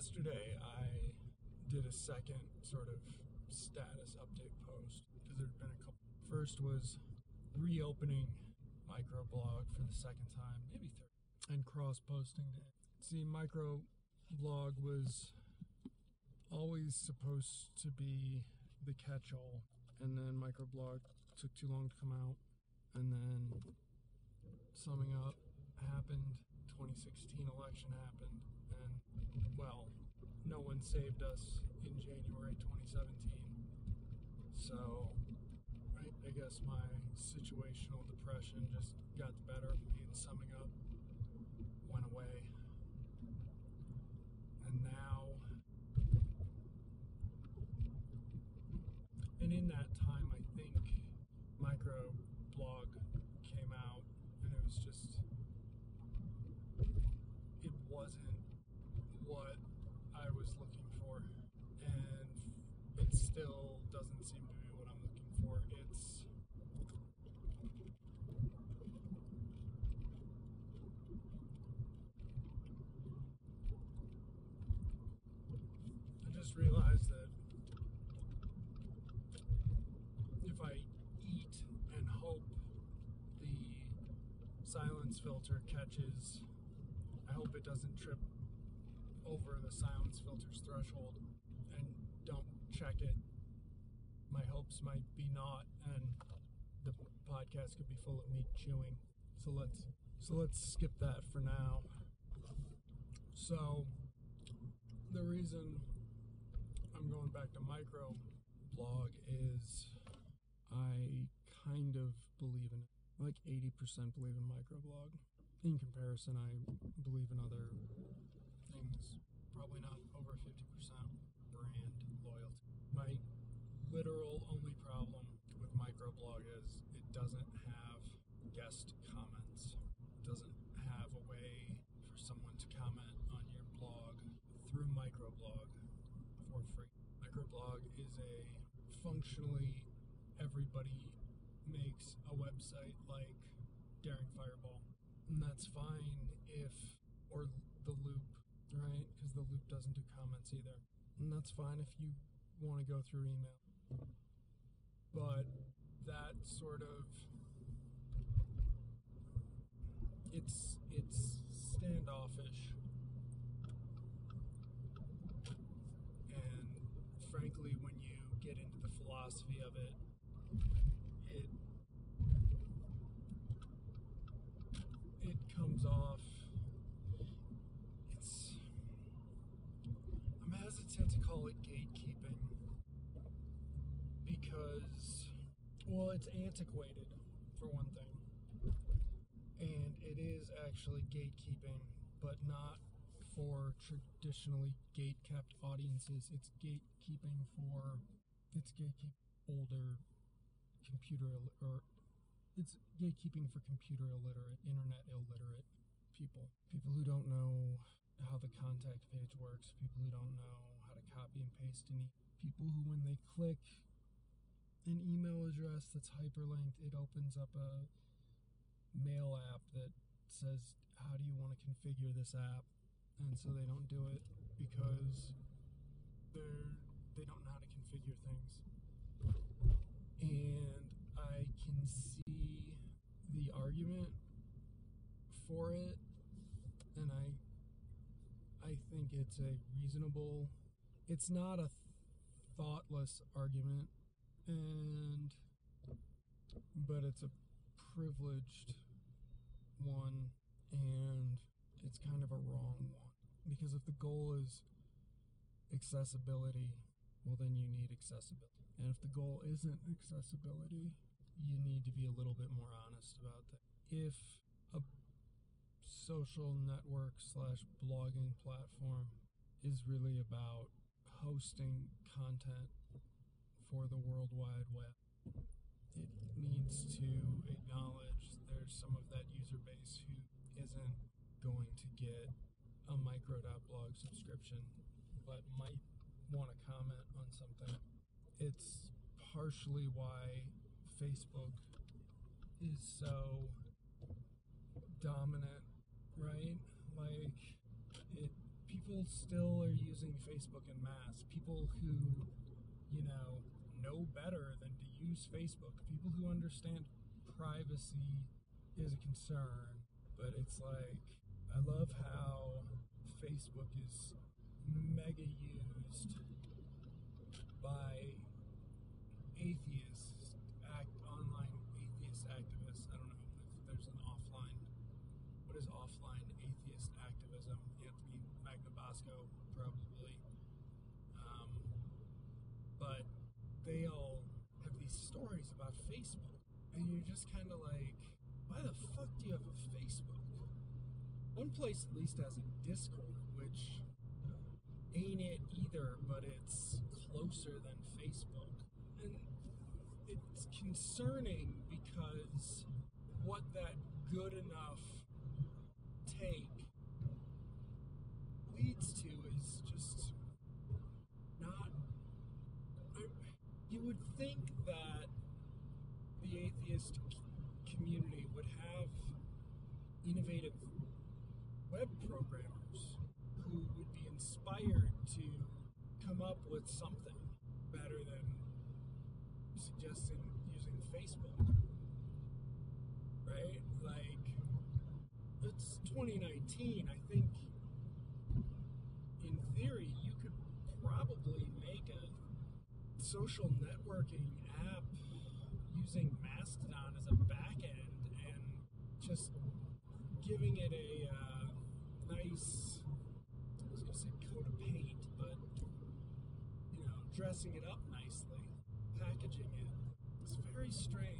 yesterday I did a second sort of status update post because there had been a couple. First was reopening microblog for the second time, maybe third, and cross posting. See, microblog was always supposed to be the catch all, and then microblog took too long to come out, and then summing up happened 2016 election happened well no one saved us in january 2017 so I, I guess my situational depression just got the better of me and summing up went away and now and in that time i think micro blog came out and it was just it wasn't what I was looking for, and it still doesn't seem to be what I'm looking for. It's I just realized that if I eat and hope the silence filter catches I hope it doesn't trip over the silence filter's threshold and don't check it. My hopes might be not, and the podcast could be full of me chewing. So let's so let's skip that for now. So the reason I'm going back to micro blog is I kind of believe in. Like 80% believe in microblog in comparison, I believe in other things. Probably not over 50% brand loyalty. My literal only problem with microblog is it doesn't have guest comments. It doesn't have a way for someone to comment on your blog through microblog for free. Microblog is a functionally everybody makes a website like Daring Fireball and that's fine if, or the loop, right? Because the loop doesn't do comments either. And that's fine if you want to go through email. But that sort of it's it's standoffish and frankly when you get into the philosophy of it it it comes off. It's. I'm hesitant to call it gatekeeping because, well, it's antiquated for one thing. And it is actually gatekeeping, but not for traditionally gate kept audiences. It's gatekeeping for. It's gatekeep older computer or it's gatekeeping for computer illiterate, internet illiterate people. People who don't know how the contact page works, people who don't know how to copy and paste any people who when they click an email address that's hyperlinked, it opens up a mail app that says how do you want to configure this app and so they don't do it because they're they don't know how to configure things and I can see the argument for it, and I I think it's a reasonable. It's not a thoughtless argument, and but it's a privileged one, and it's kind of a wrong one because if the goal is accessibility, well then you need accessibility, and if the goal isn't accessibility, you need to be a little bit more honest about that. If a social network slash blogging platform is really about hosting content for the World Wide Web. It needs to acknowledge there's some of that user base who isn't going to get a micro.blog subscription, but might want to comment on something. It's partially why Facebook is so dominant, right? Like it people still are using Facebook in mass. People who, you know, know better than to use Facebook. People who understand privacy is a concern, but it's like I love how Facebook is mega used by atheists One place at least has a Discord, which ain't it either, but it's closer than Facebook. And it's concerning because what that good enough take leads to is just not. you would think that the atheist community would have innovative social networking app using Mastodon as a backend and just giving it a uh, nice, I was going to say coat of paint, but you know, dressing it up nicely, packaging it. It's very strange.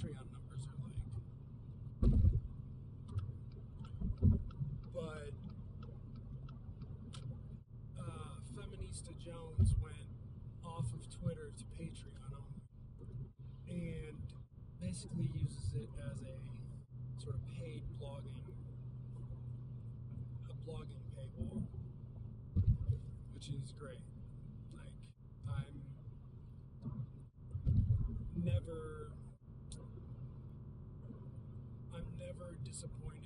Patreon. never disappointed.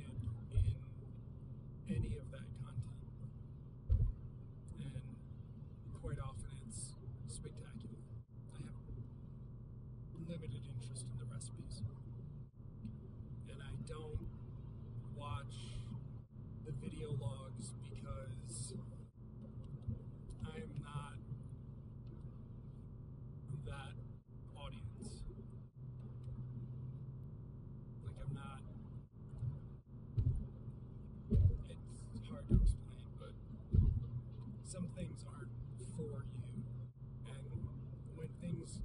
things aren't for you. And when things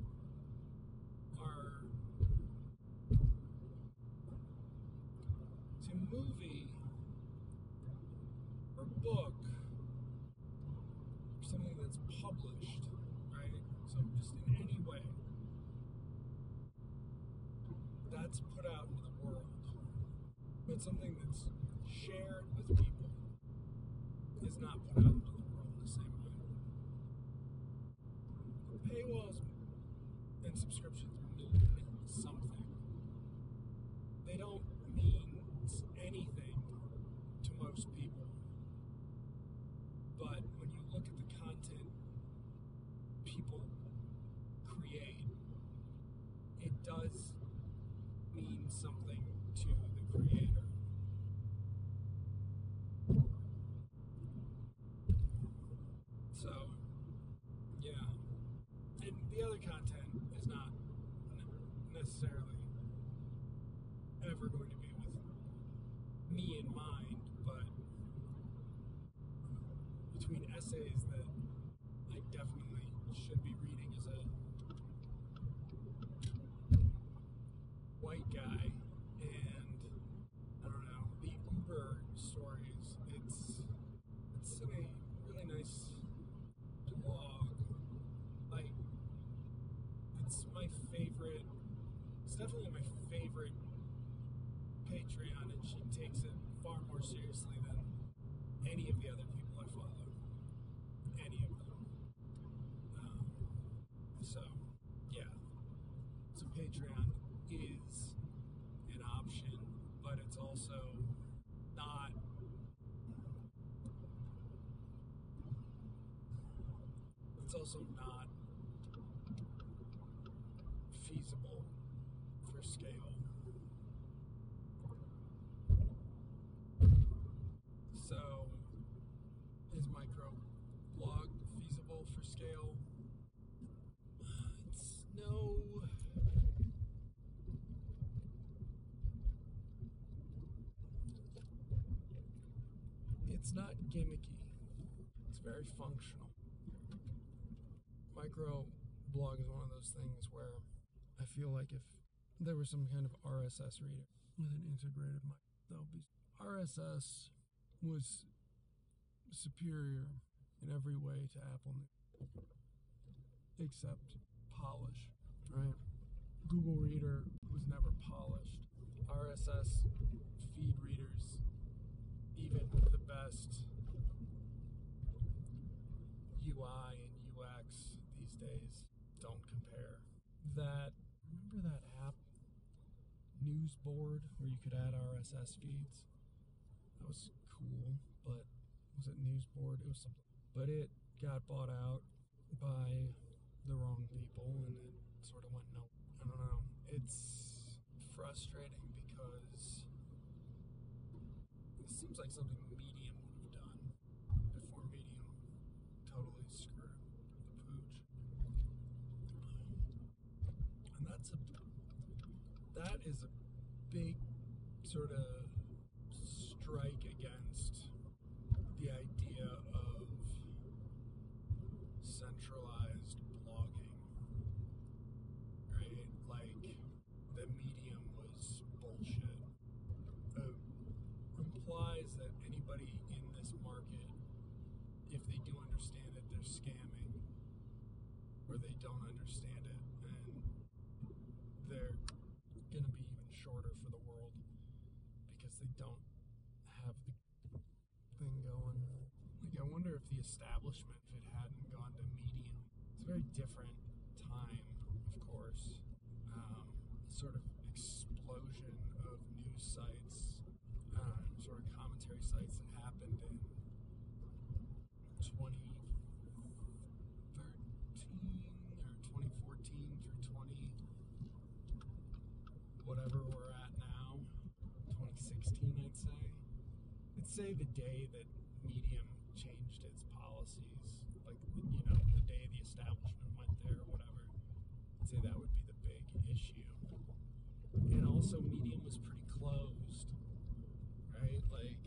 between essays that I definitely should be reading. Also not feasible for scale. So, is micro blog feasible for scale? It's no. It's not gimmicky. It's very functional. Micro blog is one of those things where I feel like if there was some kind of RSS reader with an integrated mic, that would be RSS was superior in every way to Apple News, except polish, right? Google Reader was never polished. RSS feed readers, even with the best UI and UX these days, don't compare. That remember that app Newsboard where you could add RSS feeds? That was cool, but was it Newsboard? It was something. But it got bought out by the wrong people and it sort of went no. I don't know. It's frustrating because it seems like something Medium would have done before Medium totally screwed the pooch. And that's a that is a big sort of strike against the idea of centralized blogging, right? Like the medium was bullshit. Uh, implies that anybody in this market, if they do understand it, they're scamming, or they don't understand it, and they're gonna be even shorter for the world because they don't have the thing going. If the establishment, if it hadn't gone to medium, it's a very different time, of course. Um, sort of explosion of news sites, um, sort of commentary sites that happened in 2013 or 2014 through 20 whatever we're at now, 2016, I'd say. I'd say the day that Medium changed its policies, like, you know, the day the establishment went there or whatever, I'd say that would be the big issue. And also, Medium was pretty closed, right? Like,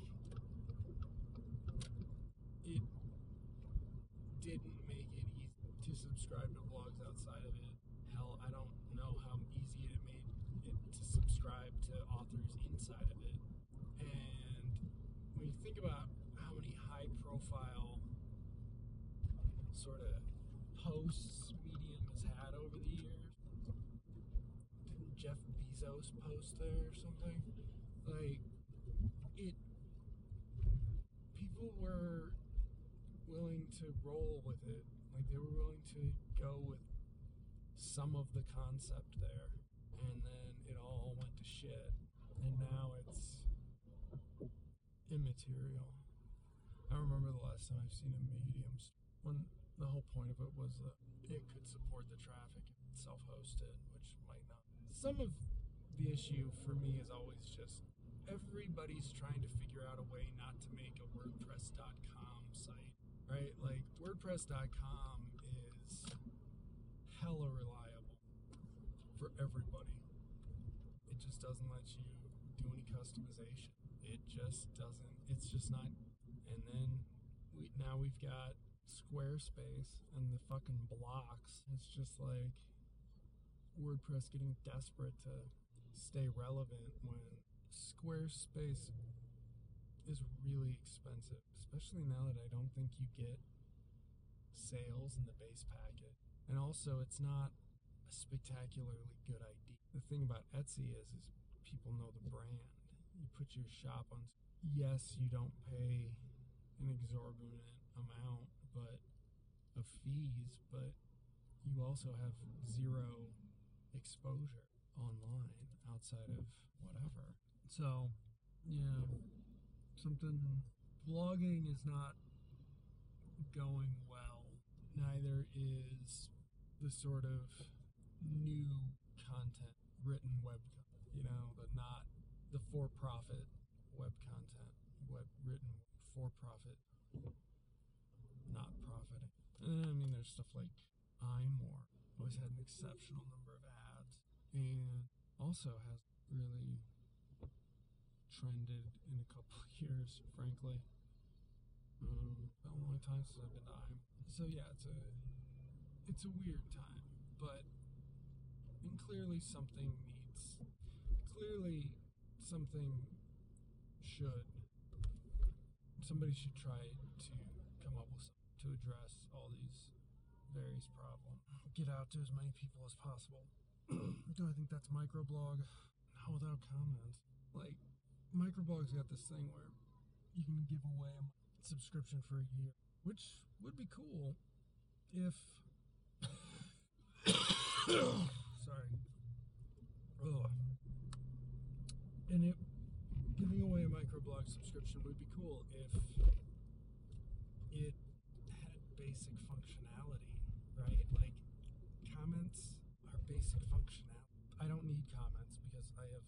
it didn't make it easy to subscribe to blogs outside of it. Hell, I don't know how easy it made it to subscribe to authors inside of it. And when you think about how many high profile sort of posts Medium has had over the years, didn't Jeff Bezos post there or something? Like, it. People were willing to roll with it. Like, they were willing to go with some of the concept there. And then it all went to shit. And now it's immaterial. I remember the last time i've seen a medium when the whole point of it was that it could support the traffic self-hosted which might not. Some of the issue for me is always just everybody's trying to figure out a way not to make a wordpress.com right like wordpress.com is hella reliable for everybody. It just doesn't let you do any customization. It just doesn't. It's just not. And then we now we've got Squarespace and the fucking blocks. It's just like WordPress getting desperate to stay relevant when Squarespace is really expensive, especially now that I don't think you get sales in the base packet. And also, it's not a spectacularly good idea. The thing about Etsy is, is people know the brand. You put your shop on. Yes, you don't pay an exorbitant amount, but of fees, but you also have zero exposure online outside of whatever. So, yeah, something blogging is not going well. Neither is the sort of new content written web, you know, the not the for-profit web content, web written for-profit, not profiting. And I mean, there's stuff like iMore always had an exceptional number of ads, and also has really trended in a couple years, frankly. Um, been a long time since I've been iMore. So yeah, it's a it's a weird time, but and clearly something needs clearly something should somebody should try to come up with something to address all these various problems. Get out to as many people as possible. Do I think that's microblog? Not without comments. Like microblog's got this thing where you can give away a subscription for a year, which would be cool if sorry. Ugh. And it giving away a microblog subscription would be cool if it had basic functionality, right? Like comments are basic functionality. I don't need comments because I have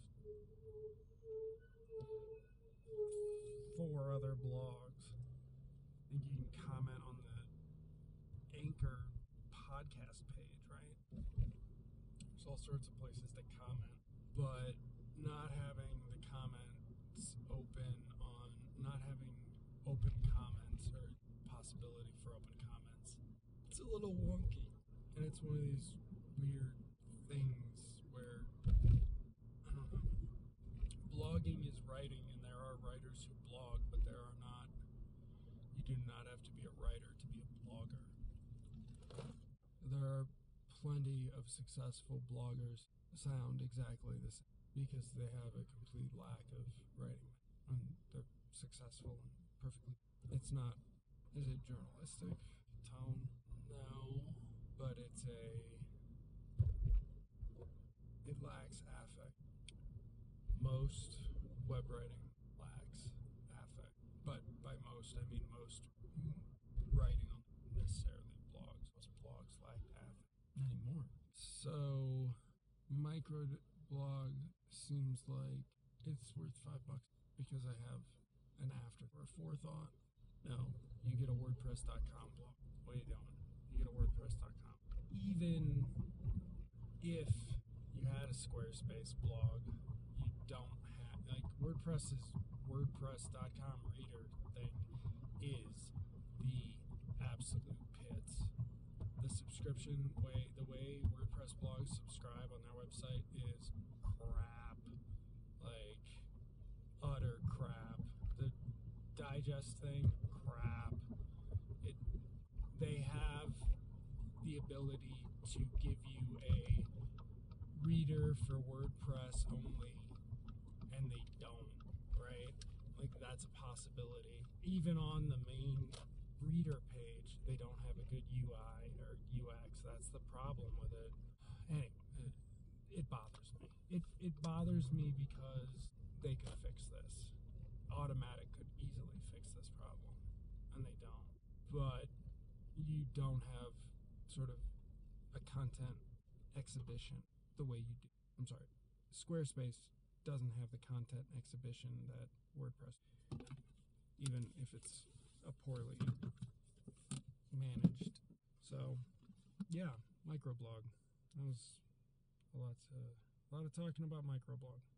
four other blogs. And you can comment on the Anchor podcast page, right? There's all sorts of places to comment, but not having the comments open on, not having open comments or possibility for open comments, it's a little wonky. And it's one of these weird things where, I don't know, blogging is writing, and there are writers who blog, but there are not, you do not have to be a writer to be a blogger. There are plenty of successful bloggers sound exactly the same because they have a complete lack of writing. And they're successful and perfectly. It's not is it journalistic tone? No but it's a it lacks affect. Most web writing lacks affect but by most i mean most writing on necessarily blogs most blogs lack affect anymore so micro blog seems like it's worth five bucks because I have an after or a forethought. No, you get a WordPress.com blog. What are you doing? You get a WordPress.com. Even if you had a Squarespace blog, you don't have like WordPress's WordPress.com reader thing is the absolute. The subscription way, the way WordPress blogs subscribe on their website is crap. Like, utter crap. The digest thing, crap. It, they have the ability to give you a reader for WordPress only, and they don't, right? Like, that's a possibility. Even on the main reader page, they don't have a good UI or UX. That's the problem with it. Anyway, it, it bothers me. It, bothers me because they could fix this. Automattic could easily fix this problem, and they don't. But you don't have sort of a content exhibition the way you do. I'm sorry, Squarespace doesn't have the content exhibition that WordPress, even if it's a poorly managed. So, yeah, microblog. That was a lot. To, a lot of talking about microblog.